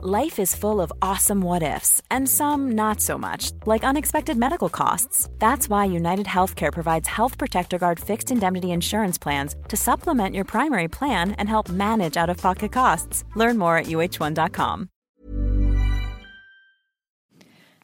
Life is full of awesome what ifs, and some not so much, like unexpected medical costs. That's why United Healthcare provides Health Protector Guard fixed indemnity insurance plans to supplement your primary plan and help manage out of pocket costs. Learn more at uh1.com.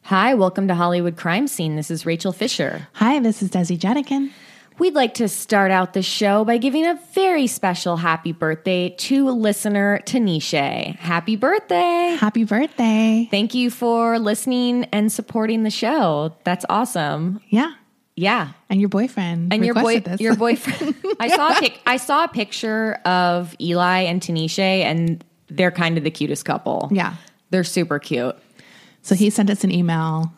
Hi, welcome to Hollywood Crime Scene. This is Rachel Fisher. Hi, this is Desi Jedeikin. We'd like to start out the show by giving a very special happy birthday to listener Tanisha. Happy birthday! Happy birthday. Thank you for listening and supporting the show. That's awesome. Yeah. Yeah. And your boyfriend. And your boy, this. your boyfriend. I saw a pic, I saw a picture of Eli and Tanisha, and they're kind of the cutest couple. Yeah. they're super cute. So he sent us an email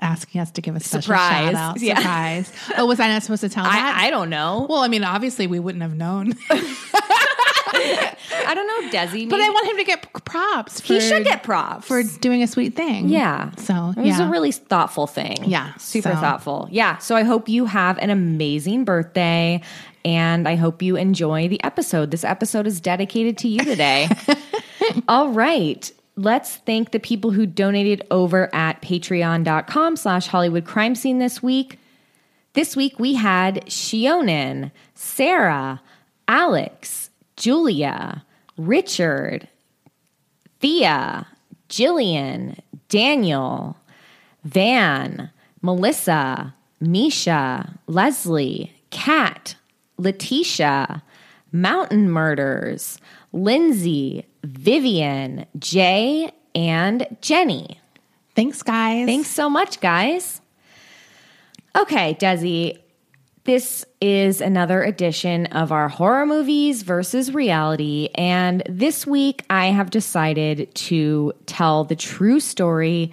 asking us to give a special Surprise. shout out. Yeah. Surprise. Oh, was I not supposed to tell that? I, I don't know. well, I mean, obviously we wouldn't have known. I don't know, Desi. but I want him to get props. For, he should get props for doing a sweet thing. Yeah. So, it was yeah. a really thoughtful thing. Yeah, Super so- thoughtful. Yeah. So I hope you have an amazing birthday and I hope you enjoy the episode. This episode is dedicated to you today. All right. Let's thank the people who donated over at patreon.com slash Hollywood crime scene this week. This week we had Shionin, Sarah, Alex, Julia, Richard, Thea, Jillian, Daniel, Van, Melissa, Misha, Leslie, Kat, Letitia, Mountain Murders, Lindsay, Vivian, Jay, and Jenny. Thanks, guys. Thanks so much, guys. Okay, Desi, this is another edition of our horror movies versus reality. And this week, I have decided to tell the true story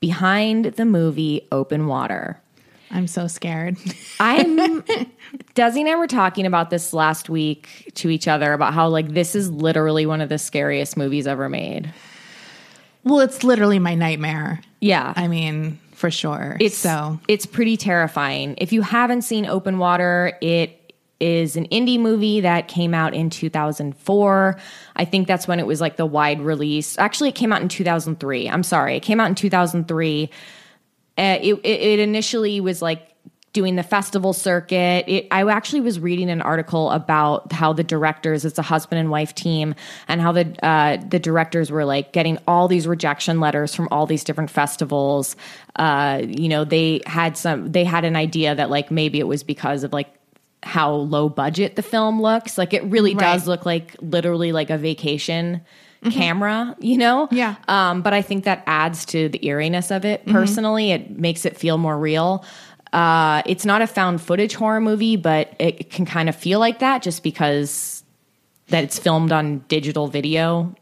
behind the movie Open Water. I'm so scared. I'm Desi and I were talking about this last week to each other about how like this is literally one of the scariest movies ever made. well, it's literally my nightmare. Yeah. I mean, for sure. It's so it's pretty terrifying. If you haven't seen Open Water, it is an indie movie that came out in 2004. I think that's when it was like the wide release. Actually, it came out in 2003. I'm sorry. It came out in 2003. Uh, it, it, it initially was like doing the festival circuit. It, I actually was reading an article about how the directors, it's a husband and wife team, and how the uh, the directors were like getting all these rejection letters from all these different festivals. Uh, you know, they had some, they had an idea that like maybe it was because of like how low budget the film looks. Like it really does look like literally like a vacation camera, you know? Yeah. Um, but I think that adds to the eeriness of it personally. It makes it feel more real. Uh, it's not a found footage horror movie, but it can kind of feel like that just because that it's filmed on digital video.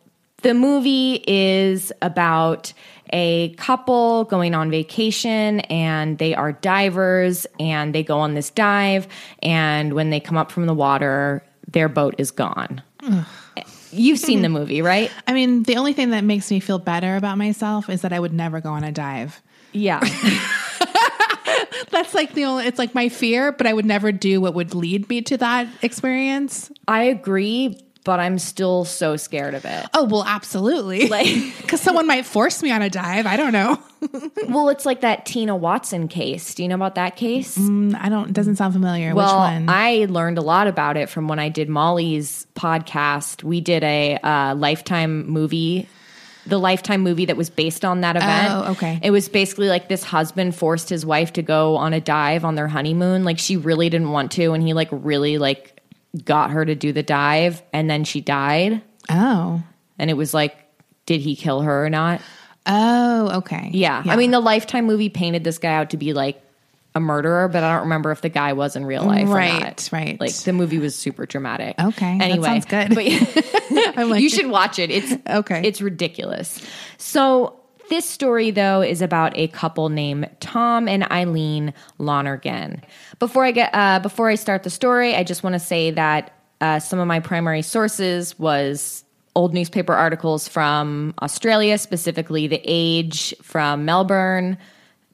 The movie is about a couple going on vacation and they are divers and they go on this dive and when they come up from the water their boat is gone. You've seen the mm-hmm. movie, right? I mean, the only thing that makes me feel better about myself is that I would never go on a dive. Yeah. That's like the only, it's like my fear, but I would never do what would lead me to that experience. I agree, but I'm still so scared of it. Oh, well, absolutely. Like- Because someone might force me on a dive. I don't know. Well, it's like that Tina Watson case. Do you know about that case? I don't, it doesn't sound familiar. Well, Which one? I learned a lot about it from when I did Molly's podcast. We did a uh, Lifetime movie, the Lifetime movie that was based on that event. Oh, okay. It was basically like this husband forced his wife to go on a dive on their honeymoon. Like she really didn't want to, and he like really like got her to do the dive, and then she died. oh. And it was like, did he kill her or not? Oh, okay. Yeah. I mean, the Lifetime movie painted this guy out to be like a murderer, but I don't remember if the guy was in real life. or Right, not. right. Like the movie was super dramatic. Okay, that Anyway, sounds good. But like- you should watch it. It's Okay. It's ridiculous. So this story though is about a couple named Tom and Eileen Lonergan. Before I get uh, before I start the story, I just want to say that uh, some of my primary sources was old newspaper articles from Australia, specifically The Age from Melbourne.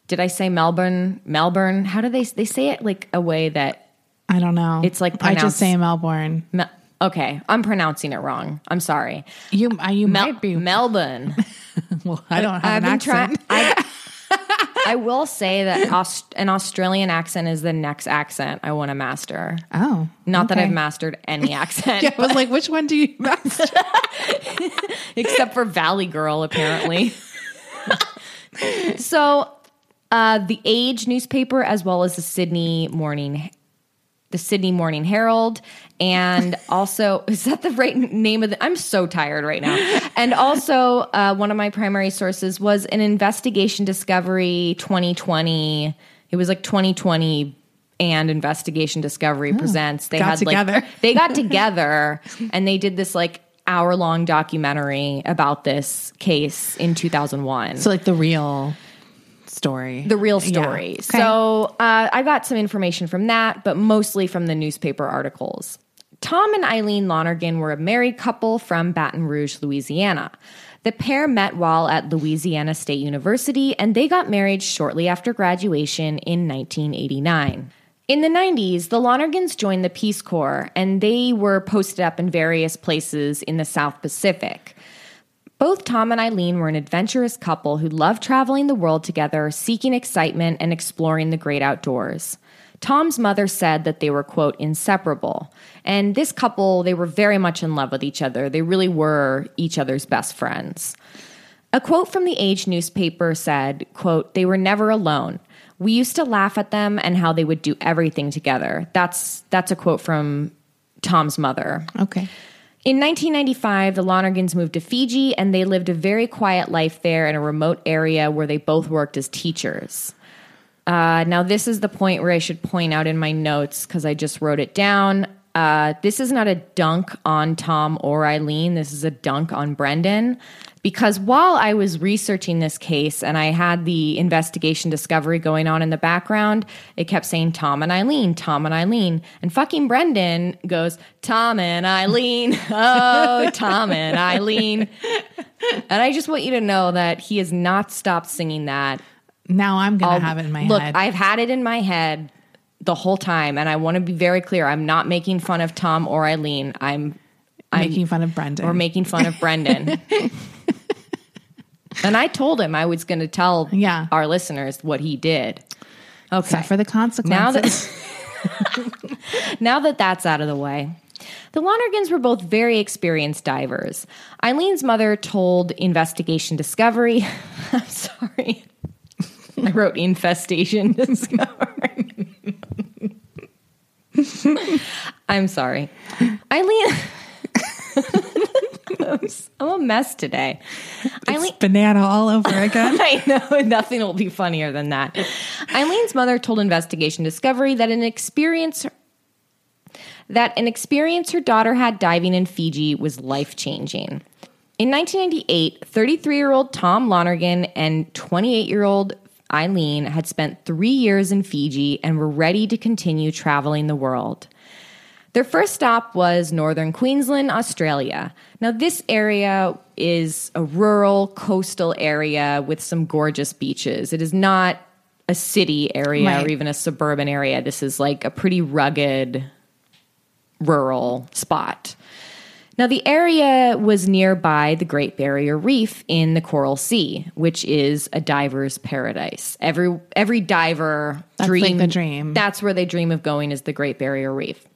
Did I say Melbourne? Melbourne. How do they they say it like a way that I don't know. It's like I just say Melbourne. Mel- Okay, I'm pronouncing it wrong. I'm sorry. You uh, you Mel- might be. Melbourne. well, I don't have I've an been accent. trying. I, will say that Aust- an Australian accent is the next accent I want to master. oh, Not that. I've mastered any accent, Yeah, I was like, which one do you master? except for Valley Girl, apparently. so, uh, the Age newspaper, as well as the Sydney Morning, the Sydney Morning Herald, and also is that the right name of the? I'm so tired right now. And also, uh, one of my primary sources was an investigation discovery 2020. It was like 2020 and investigation discovery presents. They got had together. like they got together and they did this like hour long documentary about this case in 2001 so like the real story. the real Yeah. story. Okay. So uh, I got some information from that, but mostly from the newspaper articles. Tom and Eileen Lonergan were a married couple from Baton Rouge, Louisiana. The pair met while at Louisiana State University, and they got married shortly after graduation in 1989. In the 90s, the Lonergans joined the Peace Corps, and they were posted up in various places in the South Pacific. Both Tom and Eileen were an adventurous couple who loved traveling the world together, seeking excitement and exploring the great outdoors. Tom's mother said that they were, quote, inseparable. And this couple, they were very much in love with each other. They really were each other's best friends. A quote from the Age newspaper said, quote, they were never alone. We used to laugh at them and how they would do everything together. That's that's a quote from Tom's mother. okay. In 1995, the Lonergans moved to Fiji and they lived a very quiet life there in a remote area where they both worked as teachers. Uh, now, this is the point where I should point out in my notes because I just wrote it down. Uh, this is not a dunk on Tom or Eileen. This is a dunk on Brendan. Because while I was researching this case and I had the investigation discovery going on in the background, it kept saying Tom and Eileen, Tom and Eileen. And fucking Brendan goes, Tom and Eileen. Oh, Tom and Eileen. And I just want you to know that he has not stopped singing that Now I'm gonna I'll- have it in my look, head. Look, I've had it in my head the whole time, and I want to be very clear. I'm not making fun of Tom or Eileen. I'm making fun of Brendan. or making fun of Brendan. and I told him I was going to tell Yeah. our listeners what he did. Okay. Except for the now consequences. that now that that's out of the way. The Lonergans were both very experienced divers. Eileen's mother told Investigation Discovery, I'm sorry. I wrote infestation discovery. I'm sorry. Eileen I'm a mess today. Eileen it's banana all over again. I know nothing will be funnier than that. Eileen's mother told Investigation Discovery that an experience that an experience her daughter had diving in Fiji was life changing. In 1998, 33 year old Tom Lonergan and 28 year old Eileen had spent three years in Fiji and were ready to continue traveling the world. Their first stop was northern Queensland, Australia. Now, this area is a rural coastal area with some gorgeous beaches. It is not a city area Right. or even a suburban area. This is like a pretty rugged rural spot. Now, the area was nearby the Great Barrier Reef in the Coral Sea, which is a diver's paradise. Every every diver That's like dream the dream. That's where they dream of going is the Great Barrier Reef.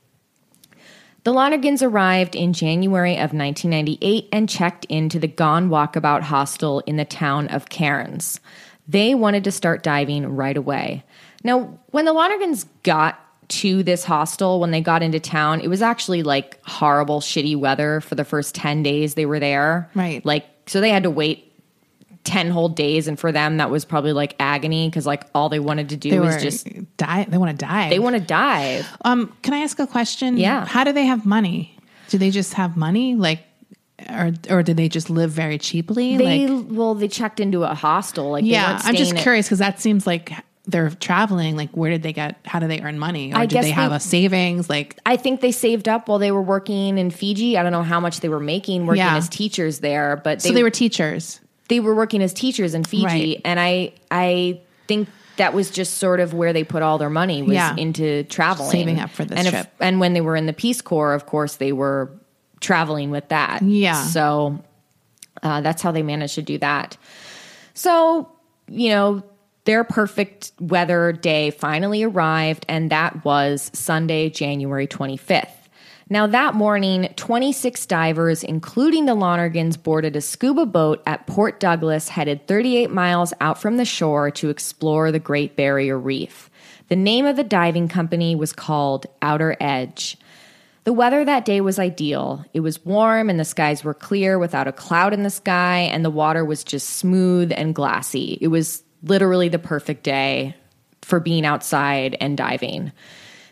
The Lonergans arrived in January of 1998 and checked into the Gone Walkabout hostel in the town of Cairns. They wanted to start diving right away. Now, when the Lonergans got to this hostel, when they got into town, it was actually like horrible, shitty weather for the first 10 days they were there. Right. Like, so they had to wait 10 whole days. And for them, that was probably like agony because, like, all they wanted to do They was just, die. They want to die. they want to dive. Um, can I ask a question? Yeah. How do they have money? Do they just have money, like, or or do they just live very cheaply? They like, well, they checked into a hostel. Like, yeah. I'm just curious because that seems like they're traveling. Like, where did they get? How do they earn money? Or I did they have they- a savings? Like, I think they saved up while they were working in Fiji. I don't know how much they were making working Yeah. as teachers there, but they, so they were teachers. they were working as teachers in Fiji, Right. and I I think that was just sort of where they put all their money was Yeah. into traveling, Saving up for this and if- trip. and when they were in the Peace Corps, of course, they were traveling with that. Yeah. So uh, that's how they managed to do that. So, you know, their perfect weather day finally arrived, and that was Sunday, January 25th. Now, that morning, 26 divers, including the Lonergans, boarded a scuba boat at Port Douglas, headed 38 miles out from the shore to explore the Great Barrier Reef. The name of the diving company was called Outer Edge. The weather that day was ideal. It was warm and the skies were clear without a cloud in the sky, and the water was just smooth and glassy. It was literally the perfect day for being outside and diving.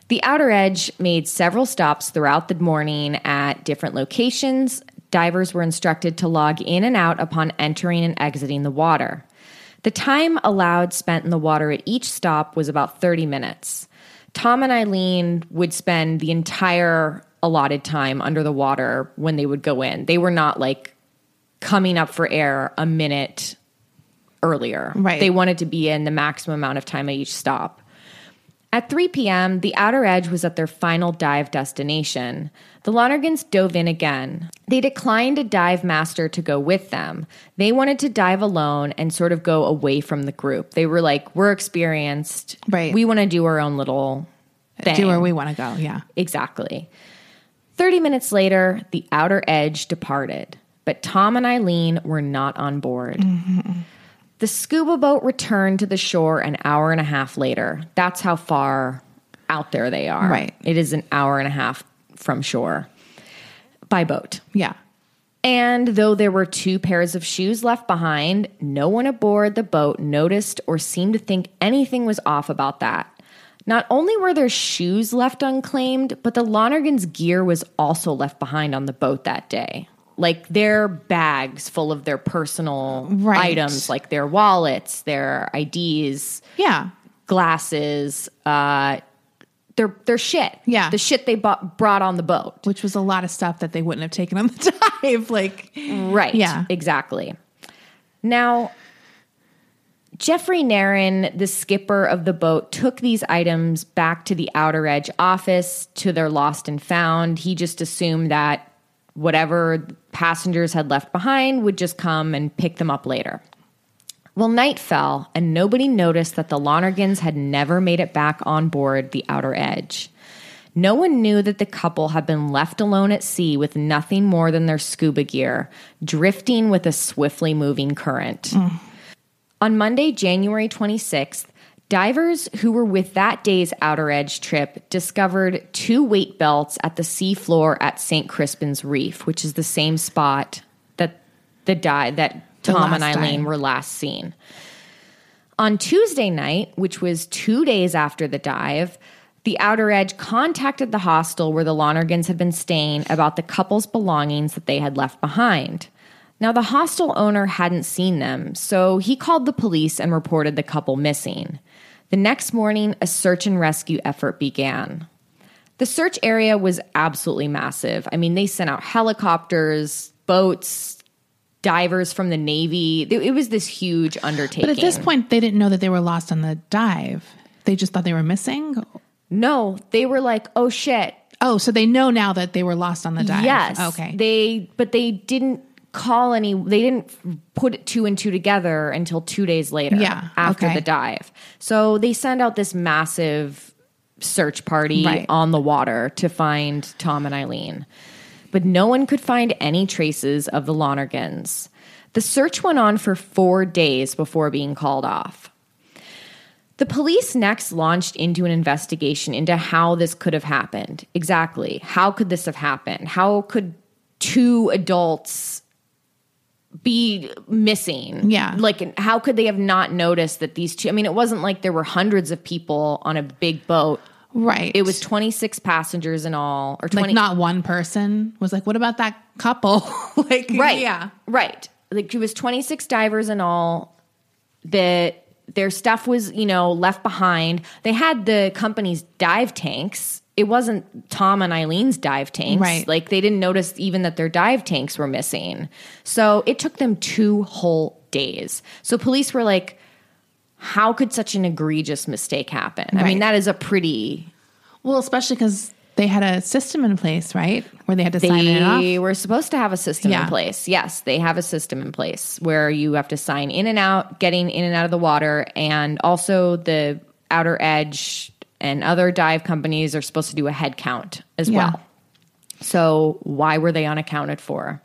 The Outer Edge made several stops throughout the morning at different locations. Divers were instructed to log in and out upon entering and exiting the water. The time allowed spent in the water at each stop was about 30 minutes. Tom and Eileen would spend the entire allotted time under the water when they would go in. They were not like coming up for air a minute earlier. Right. They wanted to be in the maximum amount of time at each stop. At 3 p.m., the Outer Edge was at their final dive destination. The Lonergans dove in again. They declined a dive master to go with them. They wanted to dive alone and sort of go away from the group. They were like, We're experienced. Right. We want to do our own little thing. Do where we want to go. Yeah. Exactly. 30 minutes later, the outer edge departed, but Tom and Eileen were not on board. Mm-hmm. The scuba boat returned to the shore an hour and a half later. That's how far out there they are. Right. It is an hour and a half from shore by boat. Yeah. And though there were two pairs of shoes left behind, no one aboard the boat noticed or seemed to think anything was off about that. Not only were their shoes left unclaimed, but the Lonergans' gear was also left behind on the boat that day. Like their bags full of their personal Right. items, like their wallets, their IDs, Yeah. glasses, uh, their their shit. Yeah. the shit they bought, brought on the boat. Which was a lot of stuff that they wouldn't have taken on the dive. Like, Right. Yeah. Exactly. Now, Jeffrey Nairn, the skipper of the boat, took these items back to the Outer Edge office to their lost and found. He just assumed that whatever passengers had left behind would just come and pick them up later. Well, night fell, and nobody noticed that the Lonergans had never made it back on board the Outer Edge. No one knew that the couple had been left alone at sea with nothing more than their scuba gear, drifting with a swiftly moving current. Mm. On Monday, January 26th, divers who were with that day's Outer Edge trip discovered two weight belts at the seafloor at St. Crispin's Reef, which is the same spot that the di- that Tom and Eileen time. were last seen. On Tuesday night, which was two days after the dive, the Outer Edge contacted the hostel where the Lonergans had been staying about the couple's belongings that they had left behind. Now, the hostel owner hadn't seen them, so he called the police and reported the couple missing. The next morning, a search and rescue effort began. The search area was absolutely massive. I mean, they sent out helicopters, boats, divers from the Navy. It was this huge undertaking. but at this point, they didn't know that they were lost on the dive. They just thought they were missing. No, they were like, "Oh shit." Oh, so they know now that they were lost on the dive. Yes. Okay. They but they didn't call any they didn't put two and two together until 2 days later Yeah, after okay. the dive. So they send out this massive search party Right. on the water to find Tom and Eileen. But no one could find any traces of the Lonergans. The search went on for 4 days before being called off. The police next launched into an investigation into how this could have happened. Exactly. How could this have happened? How could two adults be missing? Yeah. Like, how could they have not noticed that these two? I mean, it wasn't like there were hundreds of people on a big boat. right. It was 26 passengers in all, or 20. like not one person was like, "What about that couple?" like, right. Yeah. Right. Like, it was 26 divers in all that their stuff was, you know, left behind. They had the company's dive tanks. It wasn't Tom and Eileen's dive tanks. Right. Like they didn't notice even that their dive tanks were missing. So it took them two whole days. So police were like, how could such an egregious mistake happen? I mean, that is a pretty. Well, especially because they had a system in place, right? Where they had to sign it off. They were supposed to have a system in place. Yes, they have a system in place where you have to sign in and out, getting in and out of the water, and also the outer edge and other dive companies are supposed to do a head count as Yeah. well. So why were they unaccounted for?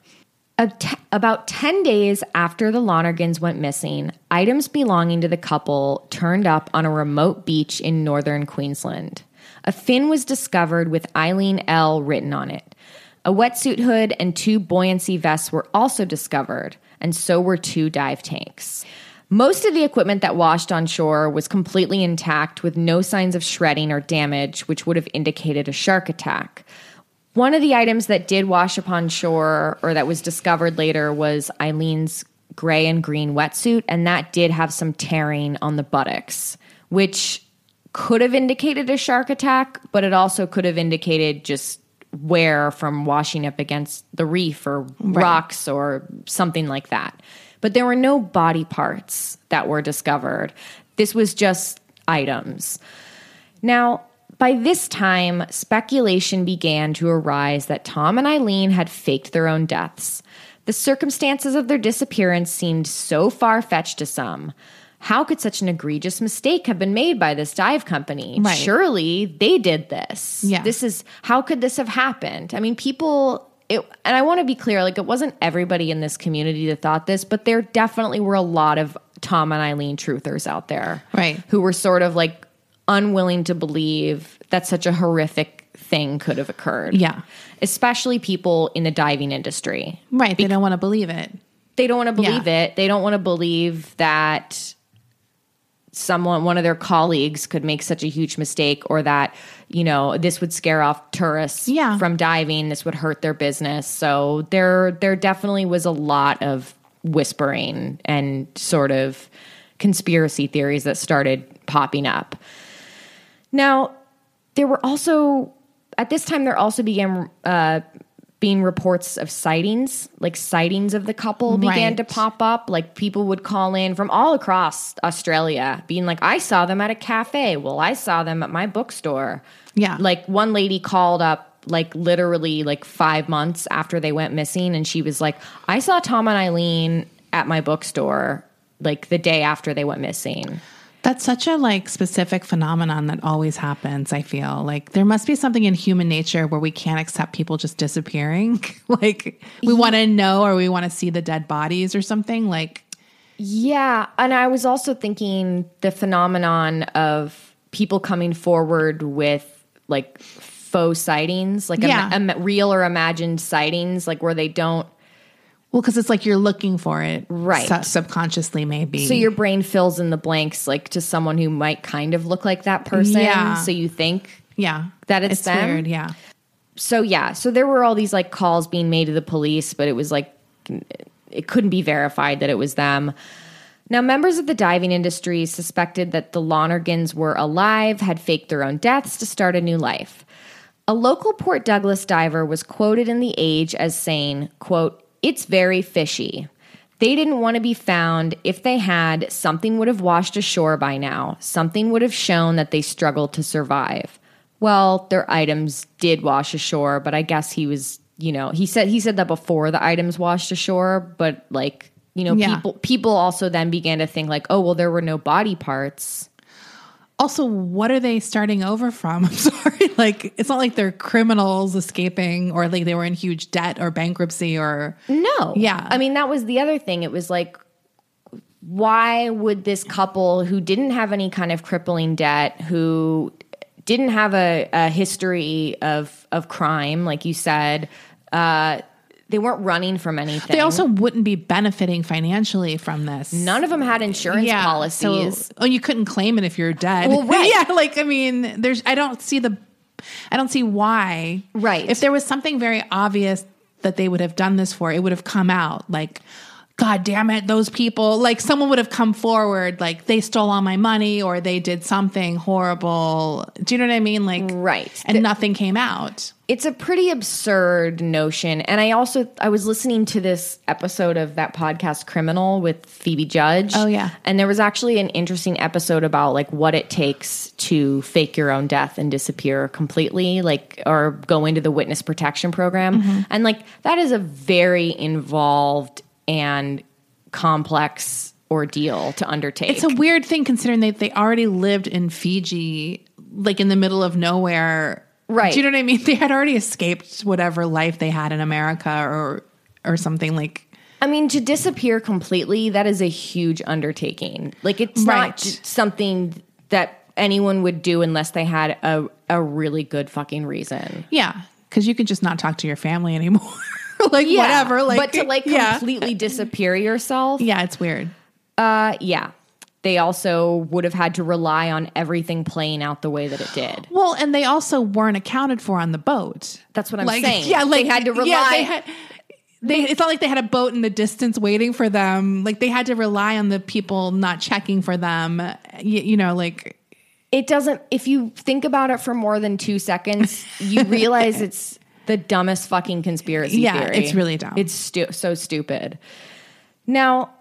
About 10 days after the Lonergans went missing, items belonging to the couple turned up on a remote beach in northern Queensland. A fin was discovered with Eileen L written on it. A wetsuit hood and two buoyancy vests were also discovered, and so were two dive tanks. Most of the equipment that washed on shore was completely intact with no signs of shredding or damage, which would have indicated a shark attack. One of the items that did wash upon shore or that was discovered later was Eileen's gray and green wetsuit, and that did have some tearing on the buttocks, which could have indicated a shark attack, but it also could have indicated just wear from washing up against the reef or rocks or something like that. But there were no body parts that were discovered. This was just items. Now, by this time, speculation began to arise that Tom and Eileen had faked their own deaths. The circumstances of their disappearance seemed so far fetched to some. How could such an egregious mistake have been made by this dive company? Right. Surely they did this. Yeah. This is how could this have happened? I mean, people it, and I want to be clear, like it wasn't everybody in this community that thought this, but there definitely were a lot of Tom and Eileen truthers out there, Right. Who were sort of like unwilling to believe that such a horrific thing could have occurred. Yeah. especially people in the diving industry. Right. They don't want to believe it. They don't want to believe Yeah. it. They don't want to believe that someone one of their colleagues could make such a huge mistake or that you know this would scare off tourists Yeah. from diving. This would hurt their business. So there there definitely was a lot of whispering and sort of conspiracy theories that started popping up. Now there were also at this time there also began uh, being reports of sightings like sightings of the couple began Right. to pop up like people would call in from all across australia being like i saw them at a cafe well i saw them at my bookstore Yeah. like one lady called up like literally like five months after they went missing and she was like i saw tom and eileen at my bookstore like the day after they went missing That's such a like specific phenomenon that always happens. I feel like there must be something in human nature where we can't accept people just disappearing. like we want to know or we want to see the dead bodies or something. Like Yeah, and I was also thinking the phenomenon of people coming forward with like faux sightings, like Yeah. im- im- real or imagined sightings, like where they don't. Well, because it's like you're looking for it, Right. su- subconsciously, maybe. So your brain fills in the blanks, like to someone who might kind of look like that person. Yeah. So you think yeah, that it's them? weird. Yeah, so yeah so there were all these like calls being made to the police but it was like it couldn't be verified that it was them now members of the diving industry suspected that the lonergans were alive had faked their own deaths to start a new life a local port douglas diver was quoted in the age as saying quote it's very fishy they didn't want to be found. If they had, something would have washed ashore by now. Something would have shown that they struggled to survive. Well, their items did wash ashore, but I guess he was, you know, he said he said that before the items washed ashore, but like, you know, Yeah. people people also then began to think like, oh, well, there were no body parts. Also, what are they starting over from? I'm sorry. Like, it's not like they're criminals escaping or like they were in huge debt or bankruptcy or. No. Yeah. I mean, that was the other thing. It was like, why would this couple who didn't have any kind of crippling debt, who didn't have a, a history of of crime, like you said, uh, they weren't running from anything. They also wouldn't be benefiting financially from this. none of them had insurance policies. So, oh, you couldn't claim it if you're dead. Well, right. yeah. Like, I mean, there's, I don't see the, I don't see why. Right. If there was something very obvious that they would have done this for, it would have come out. Like, God damn it, those people, like someone would have come forward, like they stole all my money or they did something horrible. Do you know what I mean? Like, Right. And The- nothing came out. it's a pretty absurd notion and i also i was listening to this episode of that podcast criminal with phoebe judge Oh, yeah. and there was actually an interesting episode about like what it takes to fake your own death and disappear completely like or go into the witness protection program Mm-hmm. and like that is a very involved and complex ordeal to undertake It's a weird thing considering they, they already lived in Fiji, like in the middle of nowhere. Right. Do you know what I mean? They had already escaped whatever life they had in America or or something like I mean, to disappear completely, that is a huge undertaking. Like, it's Right. not something that anyone would do unless they had a, a really good fucking reason. Yeah, because you could just not talk to your family anymore. like whatever. Like, but to like yeah. completely disappear yourself, yeah, it's weird. uh, yeah. They also would have had to rely on everything playing out the way that it did. Well, and they also weren't accounted for on the boat. That's what I'm like, saying. Yeah, like they had to rely. Yeah, they had. They, it's not like they had a boat in the distance waiting for them. Like they had to rely on the people not checking for them. You, you know, like it doesn't. If you think about it for more than two seconds, you realize it's the dumbest fucking conspiracy Yeah, theory. it's really dumb. It's stu- so stupid. Now,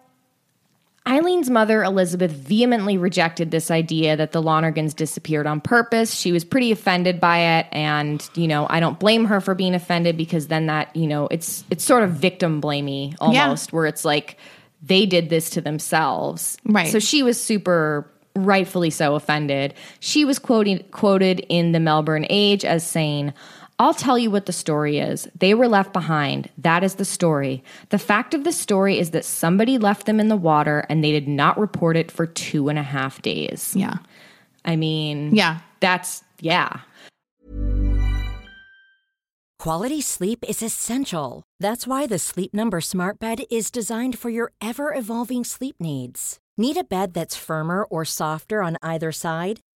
Eileen's mother, Elizabeth, vehemently rejected this idea that the Lonergans disappeared on purpose. She was pretty offended by it, and you know, I don't blame her for being offended because then that you know, it's it's sort of victim blamey almost, where it's like they did this to themselves, Right. So she was super rightfully so offended. She was quoted quoted in the Melbourne Age as saying. I'll tell you what the story is. They were left behind. That is the story. The fact of the story is that somebody left them in the water and they did not report it for two and a half days. yeah, I mean, yeah. that's, yeah. Quality sleep is essential. That's why the Sleep Number Smart Bed is designed for your ever evolving sleep needs. Need a bed that's firmer or softer on either side?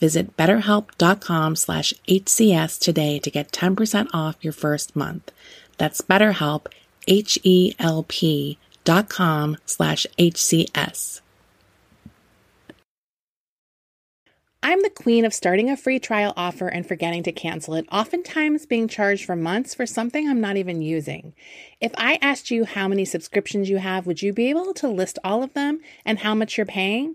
Visit betterhelp.com slash HCS today to get 10% off your first month. That's betterhelp, H-E-L-P dot com slash HCS. I'm the queen of starting a free trial offer and forgetting to cancel it, oftentimes being charged for months for something I'm not even using. If I asked you how many subscriptions you have, would you be able to list all of them and how much you're paying?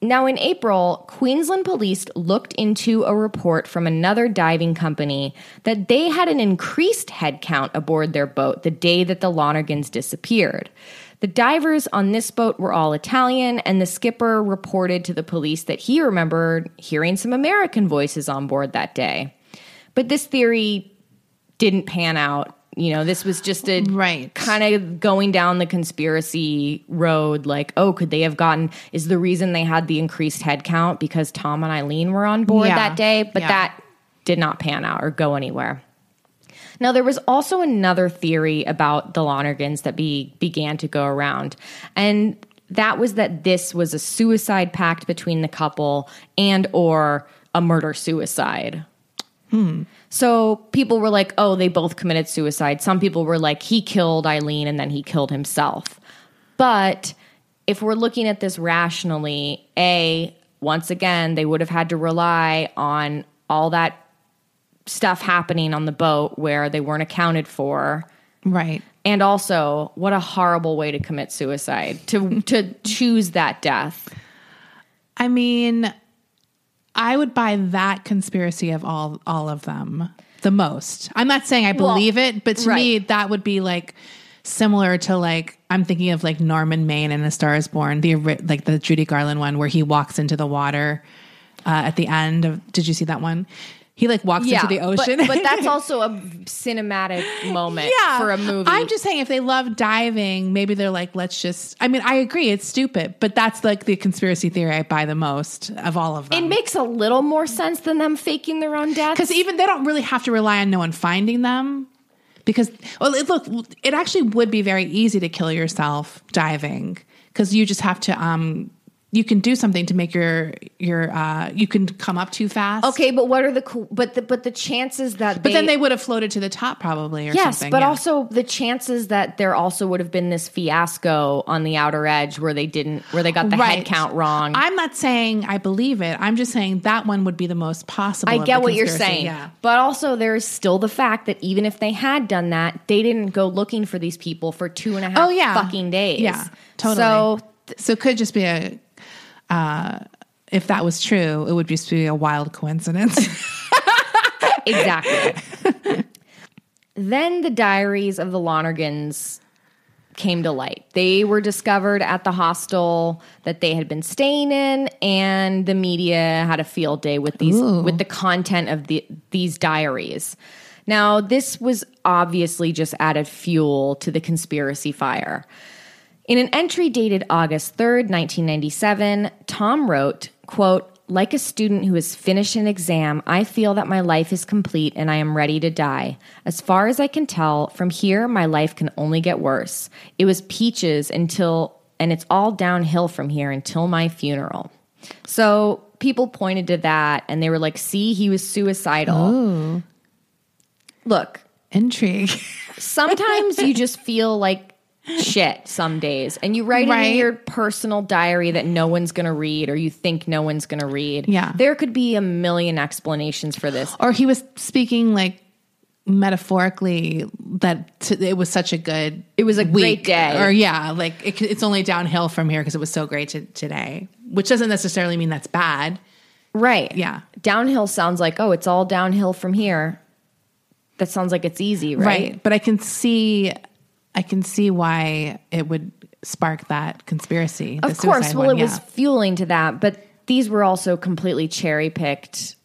Now, in April, Queensland police looked into a report from another diving company that they had an increased headcount aboard their boat the day that the Lonergans disappeared. The divers on this boat were all Italian, and the skipper reported to the police that he remembered hearing some American voices on board that day. But this theory didn't pan out. You know, this was just a Right. kind of going down the conspiracy road. Like, oh, could they have gotten? Is the reason they had the increased headcount because Tom and Eileen were on board Yeah. that day? But Yeah. that did not pan out or go anywhere. Now, there was also another theory about the Lonergans that be, began to go around, and that was that this was a suicide pact between the couple and or a murder suicide. Hmm. So people were like, "Oh, they both committed suicide." Some people were like, "He killed Eileen and then he killed himself." But if we're looking at this rationally, A, once again, they would have had to rely on all that stuff happening on the boat where they weren't accounted for. Right. And also, what a horrible way to commit suicide to to choose that death. I mean, I would buy that conspiracy of all all of them the most. I'm not saying I believe it, but to me that would be like similar to like I'm thinking of like Norman Maine and A Star Is Born, the like the Judy Garland one where he walks into the water uh, at the end of. Did you see that one? He like walks into the ocean, But, that's also a cinematic moment for a movie. I'm just saying, if they love diving, maybe they're like, let's just. I mean, I agree, it's stupid, but that's like the conspiracy theory I buy the most of all of them. it makes a little more sense than them faking their own death. because even they don't really have to rely on no one finding them. Because well, it, look, it actually would be very easy to kill yourself diving because you just have to. um You can do something to make your your. uh You can come up too fast. Okay, but what are the co- but the but the chances that but then they would have floated to the top probably or yes, something. but yeah. also the chances that there also would have been this fiasco on the outer edge where they didn't where they got the head count wrong. I'm not saying I believe it. I'm just saying that one would be the most possible. I get what you're saying, Yeah. but also there's still the fact that even if they had done that, they didn't go looking for these people for two and a half Oh yeah, fucking days. Yeah, totally. So so it could just be a. Uh, if that was true, it would just be a wild coincidence. exactly. then the diaries of the Lonergans came to light. They were discovered at the hostel that they had been staying in, and the media had a field day with these with the content of the these diaries. Now, this was obviously just added fuel to the conspiracy fire. In an entry dated August 3rd, 1997, Tom wrote, quote, like a student who has finished an exam, I feel that my life is complete and I am ready to die. As far as I can tell, from here, my life can only get worse. It was peaches until, and it's all downhill from here until my funeral. So people pointed to that and they were like, see, he was suicidal. Look, Intrigue. sometimes you just feel like shit some days and you write it Right. in your personal diary that no one's going to read or you think no one's going to read. Yeah. There could be a million explanations for this. or he was speaking like metaphorically that t- it was such a good It was a great day. or yeah like it, it's only downhill from here because it was so great to, today which doesn't necessarily mean that's bad Right. Yeah. Downhill sounds like, oh, it's all downhill from here. That sounds like it's easy, right? right but i can see i can see why it would spark that conspiracy Of course. Well, one, it was fueling to that, but these were also completely cherry picked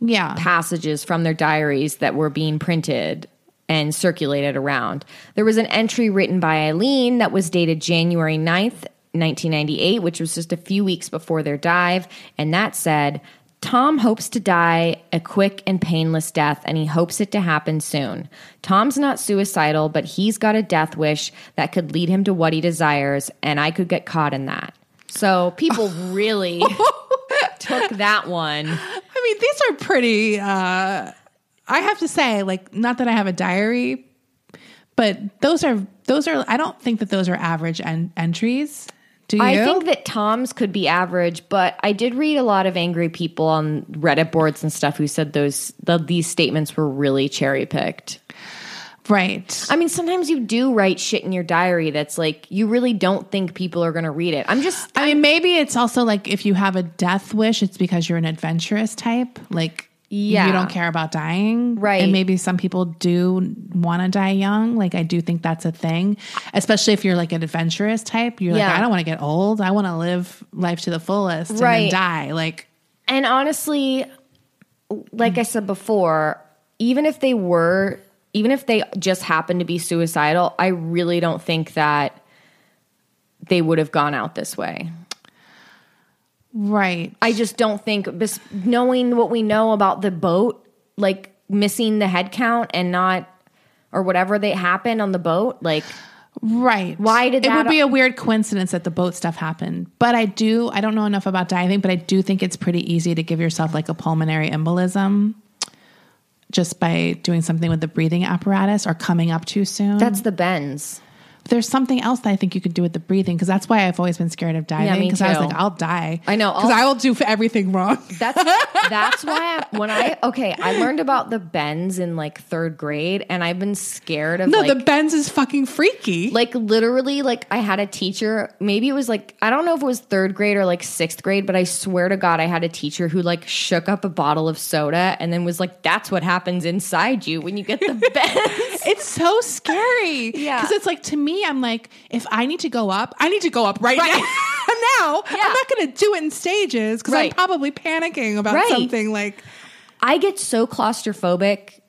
yeah passages from their diaries that were being printed and circulated around. There was an entry written by Eileen that was dated January 9th, 1998, which was just a few weeks before their dive. And that said, Tom hopes to die a quick and painless death, and he hopes it to happen soon. Tom's not suicidal, but he's got a death wish that could lead him to what he desires, and I could get caught in that. So people really took that one. I mean, these are pretty. Uh, I have to say, like, not that I have a diary, but those are those are. I don't think that those are average en- entries. Do you? I think that Tom's could be average, but I did read a lot of angry people on Reddit boards and stuff who said those the, these statements were really cherry picked. right. I mean, sometimes you do write shit in your diary that's like you really don't think people are going to read it. I'm just I mean, maybe it's also like if you have a death wish, it's because you're an adventurous type. Like, Yeah. you don't care about dying. Right. And maybe some people do want to die young. Like, I do think that's a thing, especially if you're like an adventurous type. You're Yeah. like, I don't want to get old. I want to live life to the fullest and Right. then die. Like, And honestly, like I said before, even if they were, even if they just happened to be suicidal, I really don't think that they would have gone out this way. Right. I just don't think, knowing what we know about the boat, like missing the head count and not, or whatever they happened on the boat, like Right. Why did it would be a weird coincidence that the boat stuff happened? But I do. I don't know enough about diving, but I do think it's pretty easy to give yourself like a pulmonary embolism just by doing something with the breathing apparatus or coming up too soon. that's the bends. There's something else that I think you could do with the breathing because that's why I've always been scared of diving because I was like, I'll die. I know, because I'll- I will do everything wrong. That's that's why I, when I okay, I learned about the bends in like third grade, and I've been scared of no, like the bends is fucking freaky. like literally like I had a teacher. Maybe it was like I don't know if it was third grade or like sixth grade, but I swear to God, I had a teacher who like shook up a bottle of soda and then was like, "That's what happens inside you when you get the bends." It's so scary. Yeah. Because it's like, to me, I'm like, if I need to go up, I need to go up right, now. now. Yeah. I'm not going to do it in stages because Right. I'm probably panicking about Right. something like, I get so claustrophobic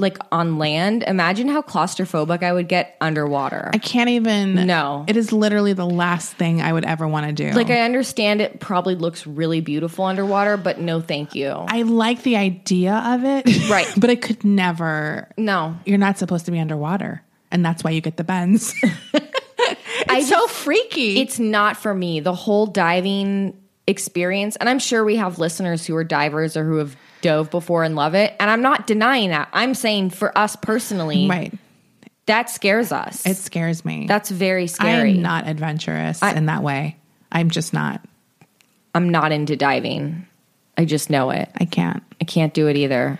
like on land. Imagine how claustrophobic I would get underwater. I can't even. No. It is literally the last thing I would ever want to do. like I understand it probably looks really beautiful underwater, but no thank you. I like the idea of it. Right. but it could never. no. You're not supposed to be underwater. And that's why you get the bends. it's I so just- freaky. It's not for me. The whole diving experience, and I'm sure we have listeners who are divers or who have dove before and love it. And I'm not denying that. I'm saying for us personally, right. that scares us. It scares me. That's very scary. I'm not adventurous in that way. I'm just not. I'm not into diving. I just know it. I can't. I can't do it either.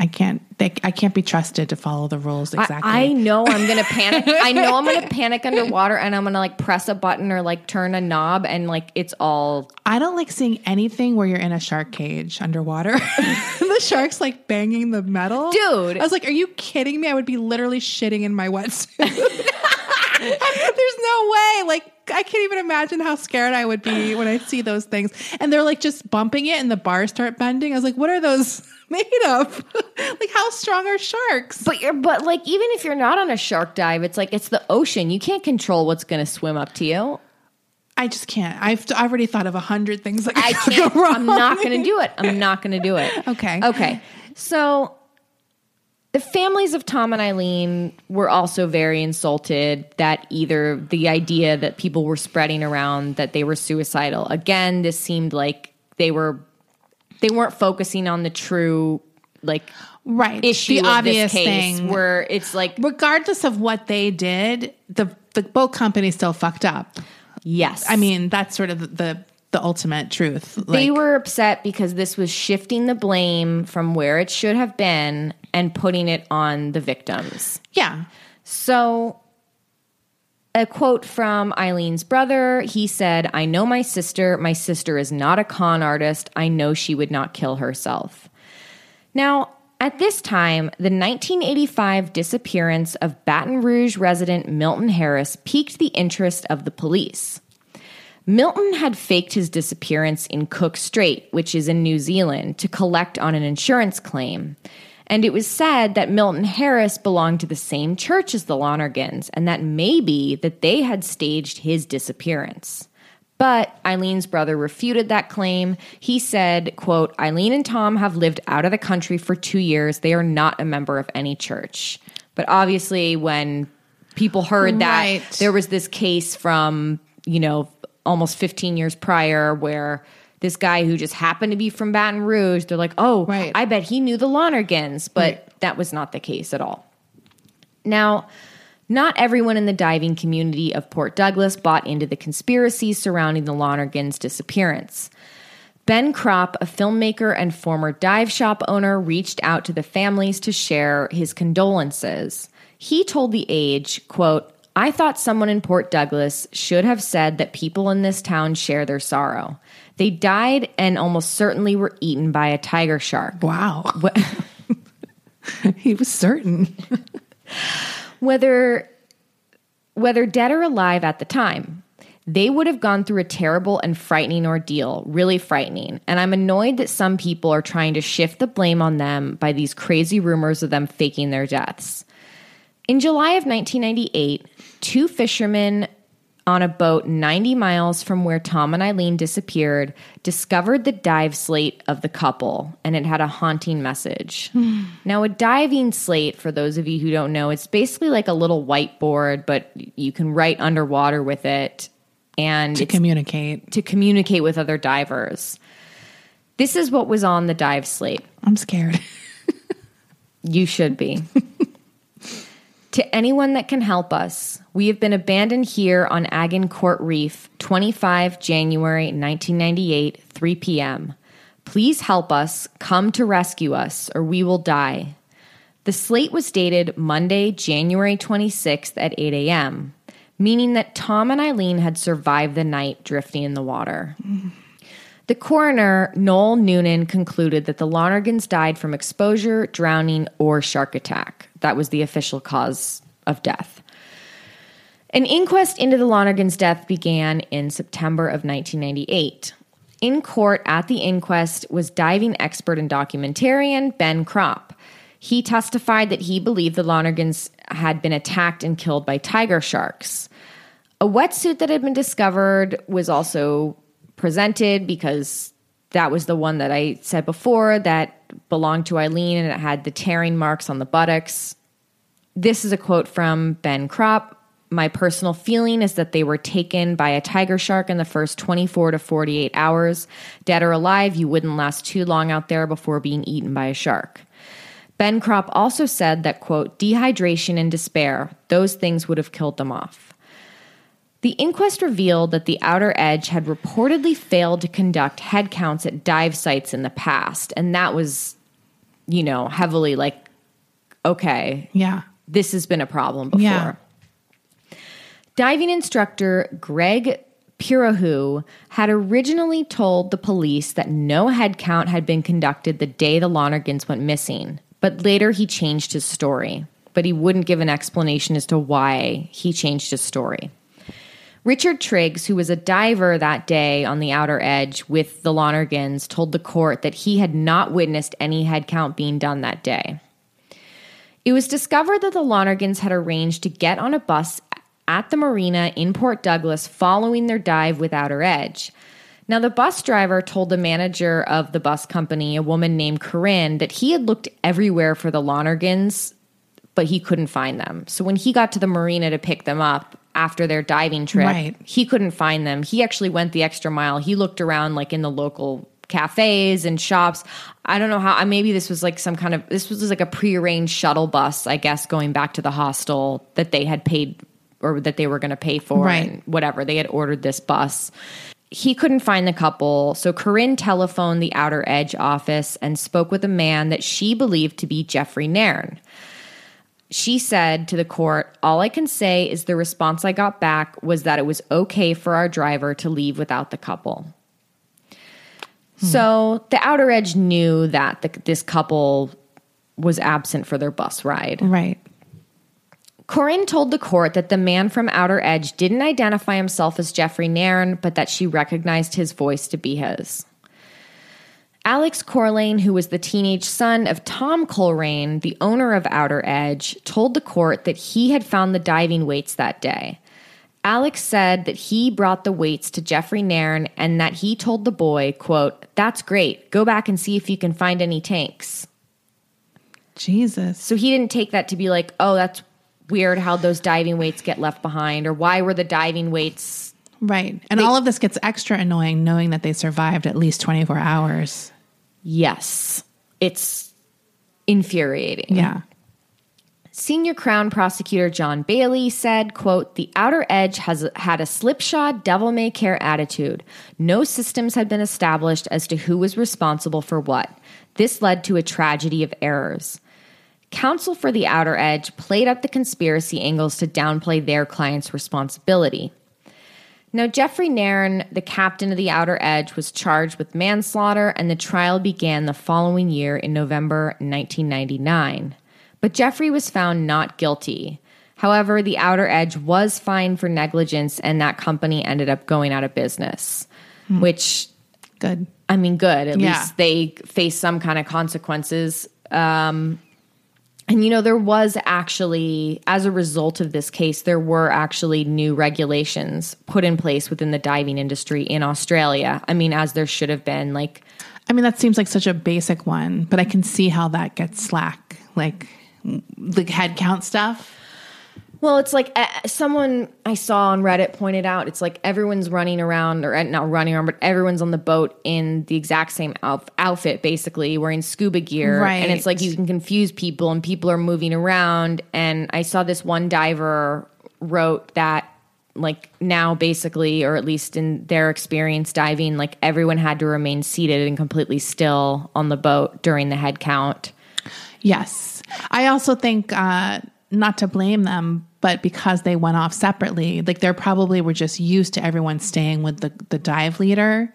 I can't. They, I can't be trusted to follow the rules I- exactly. I, know I'm gonna panic. I know I'm gonna panic underwater, and I'm gonna like press a button or like turn a knob, and like it's all I don't like seeing anything where you're in a shark cage underwater. the shark's like banging the metal, Dude. I was like, "Are you kidding me?" I would be literally shitting in my wetsuit. There's no way. Like, I can't even imagine how scared I would be when I see those things. And they're like just bumping it, and the bars start bending. I was like, "What are those made of? like, how strong are sharks?" But you're but like even if you're not on a shark dive, it's like it's the ocean. You can't control what's going to swim up to you. I just can't. I've I already thought of a hundred things that I could can't. go wrong. I'm not going to do it. I'm not going to do it. Okay. Okay. So the families of Tom and Eileen were also very insulted that either the idea that people were spreading around that they were suicidal. Again, this seemed like they were they weren't focusing on the true like right. issue the of obvious this case thing. where it's like regardless of what they did, the the boat company still fucked up. yes. I mean, that's sort of the the, the ultimate truth. they were upset because this was shifting the blame from where it should have been and putting it on the victims. yeah. So, a quote from Eileen's brother he said, I know my sister. My sister is not a con artist. I know she would not kill herself. Now, at this time, the 1985 disappearance of Baton Rouge resident Milton Harris piqued the interest of the police. Milton had faked his disappearance in Cook Strait, which is in New Zealand, to collect on an insurance claim. And it was said that Milton Harris belonged to the same church as the Lonergans, and that maybe that they had staged his disappearance. But Eileen's brother refuted that claim. He said, quote, Eileen and Tom have lived out of the country for two years. They are not a member of any church. But obviously, when people heard that, Right. there was this case from, you know, almost 15 years prior where this guy who just happened to be from Baton Rouge. They're like, oh, Right. I bet he knew the Lonergans, but that was not the case at all. Now, not everyone in the diving community of Port Douglas bought into the conspiracy surrounding the Lonergans' disappearance. Ben Cropp, a filmmaker and former dive shop owner, reached out to the families to share his condolences. He told The Age, quote, I thought someone in Port Douglas should have said that people in this town share their sorrow. They died and almost certainly were eaten by a tiger shark. Wow. he was certain. whether whether dead or alive at the time they would have gone through a terrible and frightening ordeal really frightening and i'm annoyed that some people are trying to shift the blame on them by these crazy rumors of them faking their deaths in july of 1998 two fishermen on a boat 90 miles from where Tom and Eileen disappeared discovered the dive slate of the couple and it had a haunting message. now, a diving slate, for those of you who don't know, it's basically like a little whiteboard, but you can write underwater with it and to communicate. to communicate with other divers. This is what was on the dive slate. I'm scared. You should be. to anyone that can help us, we have been abandoned here on Agincourt Reef, 25 January 1998, 3 p.m. Please help us, come to rescue us, or we will die. The slate was dated Monday, January 26th at 8 a.m., meaning that Tom and Eileen had survived the night drifting in the water. The coroner, Noel Noonan, concluded that the Lonergans died from exposure, drowning, or shark attack. That was the official cause of death. An inquest into the Lonergans' death began in September of 1998. In court at the inquest was diving expert and documentarian Ben Cropp. He testified that he believed the Lonergans had been attacked and killed by tiger sharks. A wetsuit that had been discovered was also presented because that was the one that I said before that belonged to Eileen and it had the tearing marks on the buttocks. This is a quote from Ben Cropp. My personal feeling is that they were taken by a tiger shark in the first 24 to 48 hours. Dead or alive, you wouldn't last too long out there before being eaten by a shark. Ben Cropp also said that, quote, dehydration and despair, those things would have killed them off. The inquest revealed that the Outer Edge had reportedly failed to conduct headcounts at dive sites in the past. And that was, you know, heavily like, okay, yeah. this has been a problem before. Yeah. Diving instructor Greg Purahu had originally told the police that no headcount had been conducted the day the Lonergans went missing, but later he changed his story. But he wouldn't give an explanation as to why he changed his story. Richard Triggs, who was a diver that day on the outer edge with the Lonergans, told the court that he had not witnessed any head count being done that day. It was discovered that the Lonergans had arranged to get on a bus at the marina in Port Douglas following their dive with Outer Edge. Now, the bus driver told the manager of the bus company, a woman named Corinne, that he had looked everywhere for the Lonergans, but he couldn't find them. So when he got to the marina to pick them up after their diving trip, Right. he couldn't find them. He actually went the extra mile. He looked around like in the local cafes and shops. I don't know how maybe this was like some kind of this was like a prearranged shuttle bus, I guess, going back to the hostel that they had paid or that they were going to pay for Right. and whatever. They had ordered this bus. He couldn't find the couple, so Corinne telephoned the Outer Edge office and spoke with a man that she believed to be Jeffrey Nairn. She said to the court, All I can say is the response I got back was that it was okay for our driver to leave without the couple. Hmm. So the Outer Edge knew that the, this couple was absent for their bus ride. Right. Corinne told the court that the man from Outer Edge didn't identify himself as Jeffrey Nairn, but that she recognized his voice to be his. Alex Corlane, who was the teenage son of Tom Colrain, the owner of Outer Edge, told the court that he had found the diving weights that day. Alex said that he brought the weights to Jeffrey Nairn and that he told the boy, quote, That's great. Go back and see if you can find any tanks. Jesus. So he didn't take that to be like, oh, that's weird how those diving weights get left behind, or why were the diving weights Right. And all of this gets extra annoying knowing that they survived at least 24 hours. Yes. It's infuriating. Yeah. Senior Crown Prosecutor John Bailey said, quote, The outer edge has had a slipshod, devil may care attitude. No systems had been established as to who was responsible for what. This led to a tragedy of errors. Counsel for the outer edge played up the conspiracy angles to downplay their client's responsibility. Now, Jeffrey Nairn, the captain of the Outer Edge, was charged with manslaughter, and the trial began the following year in November 1999. But Jeffrey was found not guilty. However, the Outer Edge was fined for negligence, and that company ended up going out of business, which, Good. I mean, good. At Yeah. least they faced some kind of consequences. Um, and you know, there was actually, as a result of this case, there were actually new regulations put in place within the diving industry in Australia. I mean, as there should have been. Like, I mean, that seems like such a basic one, but I can see how that gets slack. Like the head count stuff. Well, it's like uh, someone I saw on Reddit pointed out, it's like everyone's running around, or uh, not running around, but everyone's on the boat in the exact same outf- outfit, basically wearing scuba gear. Right. And it's like you can confuse people, and people are moving around. And I saw this one diver wrote that like now basically or at least in their experience diving like everyone had to remain seated and completely still on the boat during the head count Yes. I also think, uh, not to blame them, but because they went off separately, like they probably were just used to everyone staying with the, the dive leader.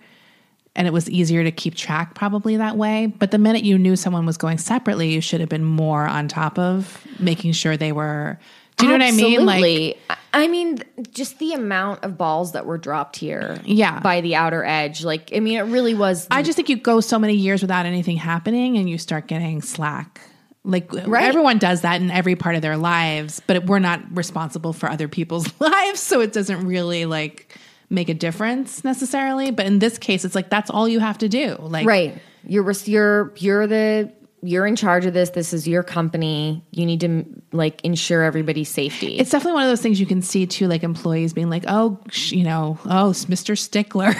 And it was easier to keep track probably that way. But the minute you knew someone was going separately, you should have been more on top of making sure they were. Do you know what I mean? Like, Absolutely. I I mean, just the amount of balls that were dropped here, Yeah. by the outer edge. Like, I mean, it really was. I just think you go so many years without anything happening and you start getting slack. Like Right. everyone does that in every part of their lives, but we're not responsible for other people's lives, so it doesn't really like make a difference necessarily. But in this case, it's like that's all you have to do. Like right. You're you're you're the you're in charge of this. This is your company. You need to like ensure everybody's safety. It's definitely one of those things you can see too, like employees being like, "Oh, sh- you know, oh, Mr. Stickler." like,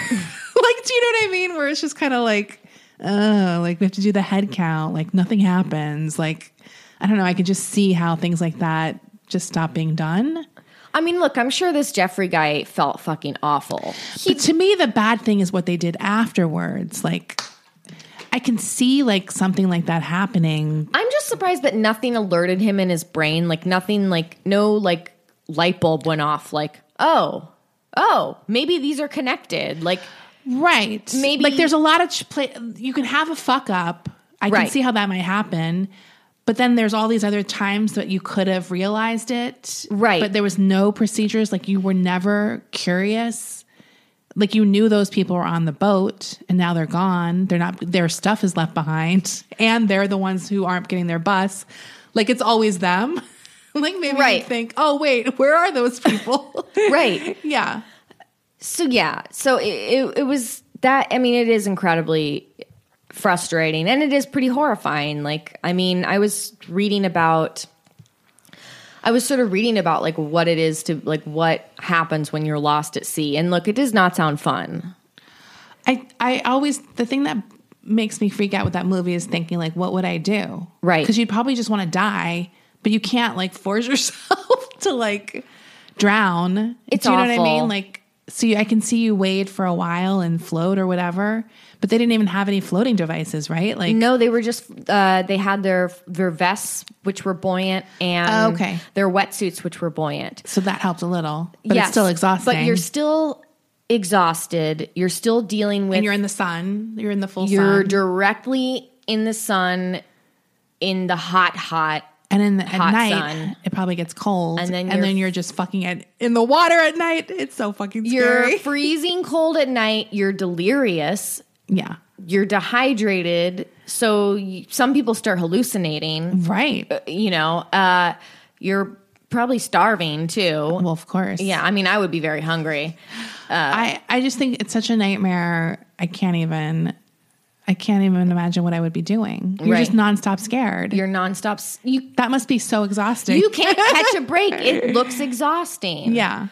do you know what I mean? Where it's just kind of like, oh, like we have to do the head mm-hmm. count. Like nothing happens. Like I don't know. I could just see how things like that just stop being done. I mean, look, I'm sure this Jeffrey guy felt fucking awful. But to me, the bad thing is what they did afterwards. Like, I can see like something like that happening. I'm just surprised that nothing alerted him in his brain. Like nothing, like no, like light bulb went off. Like oh, oh, maybe these are connected. Like Right. Maybe- like there's a lot of ch- play. You can have a fuck up. I can see how that might happen. But then there's all these other times that you could have realized it. Right. But there was no procedures. Like you were never curious. Like you knew those people were on the boat and now they're gone. They're not, their stuff is left behind and they're the ones who aren't getting their bus. Like it's always them. like maybe Right. you think, oh, wait, where are those people? right. yeah. So yeah, so it, it, it was that. I mean, it is incredibly frustrating, and it is pretty horrifying. Like, I mean, I was reading about. I was sort of reading about like what it is to like what happens when you're lost at sea, and look, it does not sound fun. I I always the thing that makes me freak out with that movie is thinking like, what would I do? Right. Because you'd probably just want to die, but you can't like force yourself to like drown. It's do you know what I mean? Like, so you, I can see you wade for a while and float or whatever, but they didn't even have any floating devices, right? Like, No, they were just uh, they had their their vests which were buoyant and Oh, okay. their wetsuits which were buoyant. so that helped a little, but Yes, it's still exhausting. But you're still exhausted. You're still dealing with and you're in the sun. You're in the full sun. You're sun. directly in the sun, in the hot, hot. And in the, at hot night, sun. it probably gets cold, And then you're- then you're just fucking at, in the water at night. It's so fucking scary. You're freezing cold at night. You're delirious. yeah, You're dehydrated. So you, some people start hallucinating. right. You know, uh, you're probably starving too. Well, of course. Yeah, I mean, I would be very hungry. I, I just think it's such a nightmare. I can't even, I can't even imagine what I would be doing. You're just nonstop scared. You're nonstop. You that must be so exhausting. you can't catch a break. It looks exhausting. yeah.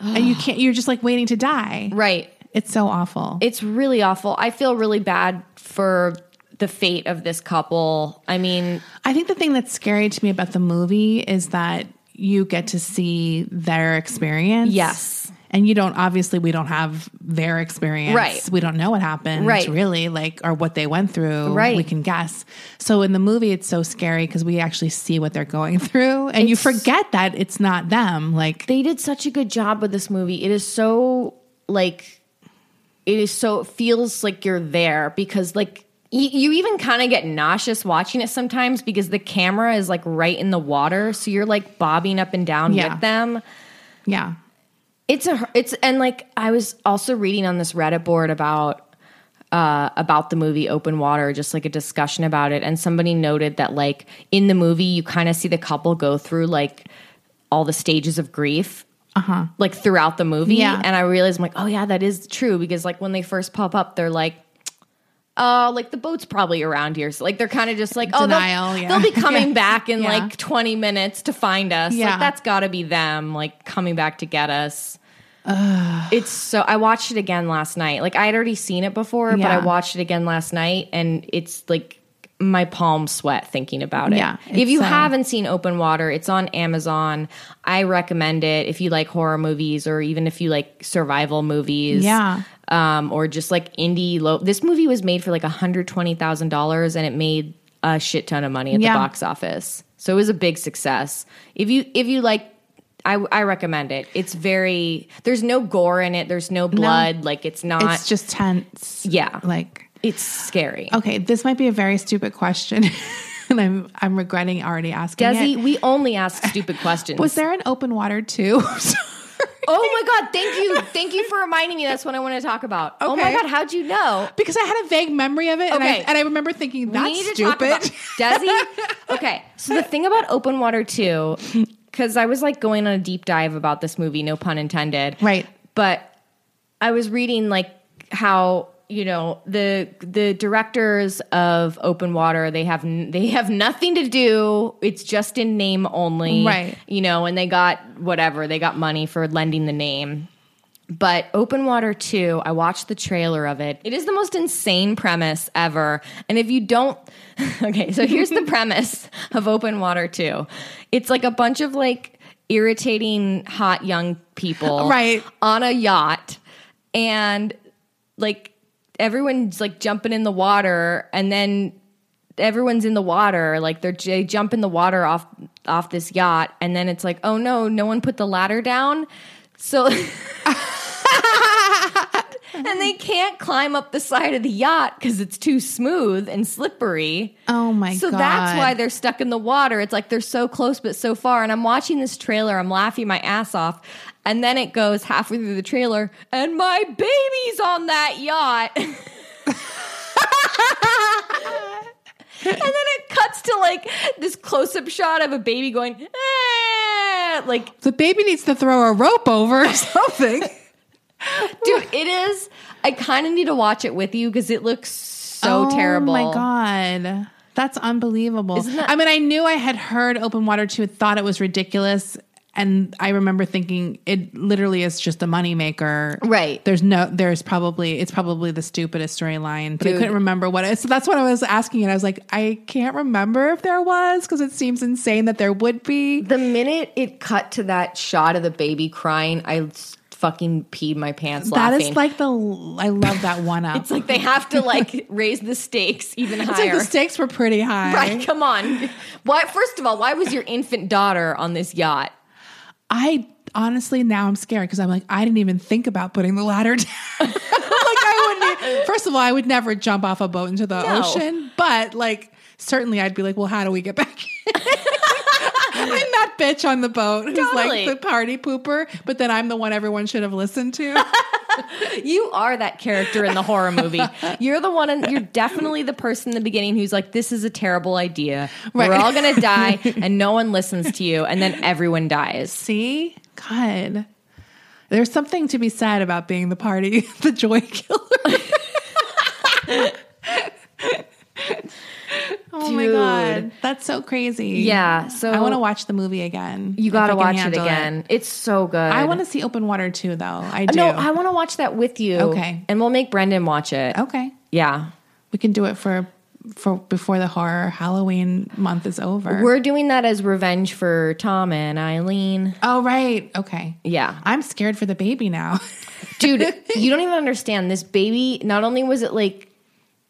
and you can't. You're just like waiting to die. Right. It's so awful. It's really awful. I feel really bad for the fate of this couple. I mean, I think the thing that's scary to me about the movie is that you get to see their experience. Yes. And you don't, obviously, we don't have their experience. Right. We don't know what happened, Right. really, like, or what they went through. Right. We can guess. So in the movie, it's so scary because we actually see what they're going through. And you forget that it's not them. Like, they did such a good job with this movie. It is so like it is so it feels like you're there because like you even kind of get nauseous watching it sometimes because the camera is like right in the water, so you're like bobbing up and down Yeah. with them. yeah. It's a it's and like I was also reading on this Reddit board about uh, about the movie Open Water, just like a discussion about it, and somebody noted that like in the movie you kind of see the couple go through like all the stages of grief. Uh-huh. Like throughout the movie. Yeah. And I realized I'm like, oh yeah, that is true. Because like when they first pop up, they're like, oh, like the boat's probably around here. So like they're kind of just like, oh, Denial, they'll, yeah. they'll be coming Yeah. back in Yeah. like 20 minutes to find us. Yeah. Like that's got to be them, like coming back to get us. It's so. I watched it again last night. Like I had already seen it before, but I watched it again last night, and it's like my palms sweat thinking about it. Yeah, if you uh, haven't seen Open Water, it's on Amazon. I recommend it if you like horror movies or even if you like survival movies. Yeah. Um, or just like indie low. This movie was made for like hundred twenty thousand dollars, and it made a shit ton of money at Yeah. the box office. So it was a big success. If you if you like. I, I recommend it. It's very there's no gore in it. There's no blood. Like it's not. It's just tense. yeah. Like, it's scary. okay, this might be a very stupid question. and I'm, I'm regretting already asking it. Desi, we only ask stupid questions. Was there an open water too? Oh my god! Thank you, thank you for reminding me. That's what I want to talk about. Okay. Oh my god, how'd you know? because I had a vague memory of it, and, I, and I remember thinking that's stupid. Desi. Okay, so the thing about Open Water Two, because I was like going on a deep dive about this movie, no pun intended. Right. but I was reading like how you know the the directors of Open Water they have n- they have nothing to do. It's just in name only, Right. You know, and they got whatever they got money for lending the name. But Open Water 2, I watched the trailer of it. It is the most insane premise ever. And if you don't Okay, so here's the premise of Open Water 2. It's like a bunch of like irritating hot young people Right. on a yacht and like everyone's like jumping in the water and then everyone's in the water like they're they jump in the water off off this yacht and then it's like oh no no one put the ladder down so and they can't climb up the side of the yacht because it's too smooth and slippery Oh my so god! So that's why they're stuck in the water. It's like they're so close but so far. And I'm watching this trailer, I'm laughing my ass off. And then it goes halfway through the trailer, and my baby's on that yacht. and then it cuts to like this close up shot of a baby going, eh, like, the baby needs to throw a rope over or something. dude, it is. I kind of need to watch it with you because it looks so terrible. Oh my god. That's unbelievable. That- I mean, I knew I had heard open water too, thought it was ridiculous. And I remember thinking it literally is just a moneymaker. Right. There's no there's probably it's probably the stupidest storyline. But I couldn't remember what it so that's what I was asking and I was like, I can't remember if there was, because it seems insane that there would be. The minute it cut to that shot of the baby crying, I fucking peed my pants That laughing. is like the I love that one up. it's like they have to like raise the stakes even It's like higher. the stakes were pretty high. right? Come on. Why? First of all, why was your infant daughter on this yacht? I honestly now I'm scared because I'm like I didn't even think about putting the ladder down. like I wouldn't. First of all, I would never jump off a boat into the No. ocean, but like certainly I'd be like, well, how do we get back? I'm that bitch on the boat who's Totally. like the party pooper, but then I'm the one everyone should have listened to. You are that character in the horror movie. You're the one, and you're definitely the person in the beginning who's like, "This is a terrible idea. We're all gonna die, and no one listens to you." And then everyone dies. See, God, there's something to be said about being the party, the joy killer. Oh my God. That's so crazy. Yeah, so I want to watch the movie again. You got to watch it again. It's so good. I want to see Open Water too, though. I uh, do. No, I want to watch that with you. Okay. and we'll make Brendan watch it. Okay, Yeah, we can do it for for before the horror Halloween month is over. we're doing that as revenge for Tom and Eileen. oh right. Okay. Yeah, I'm scared for the baby now. dude, you don't even understand. This baby. Not only was it like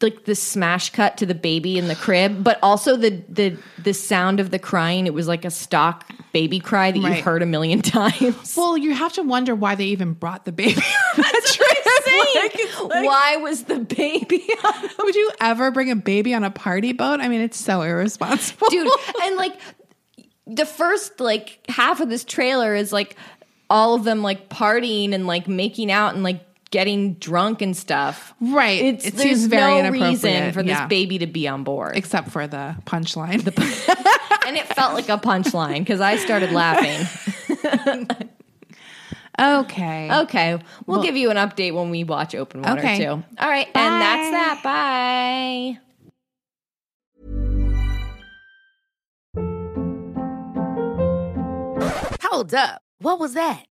like the smash cut to the baby in the crib, but also the the the sound of the crying. It was like a stock baby cry that Right. you've heard a million times. well, you have to wonder why they even brought the baby. That's what I'm saying. Why was the baby on Would you ever bring a baby on a party boat? I mean, it's so irresponsible, dude and like the first like half of this trailer is like all of them like partying and like making out and like getting drunk and stuff Right. it's It there's seems very no inappropriate, reason for this yeah. baby to be on board except for the punchline. and it felt like a punchline because i started laughing okay. okay we'll, give you an update when we watch open water Okay. too all right and that's that bye Hold up. What was that?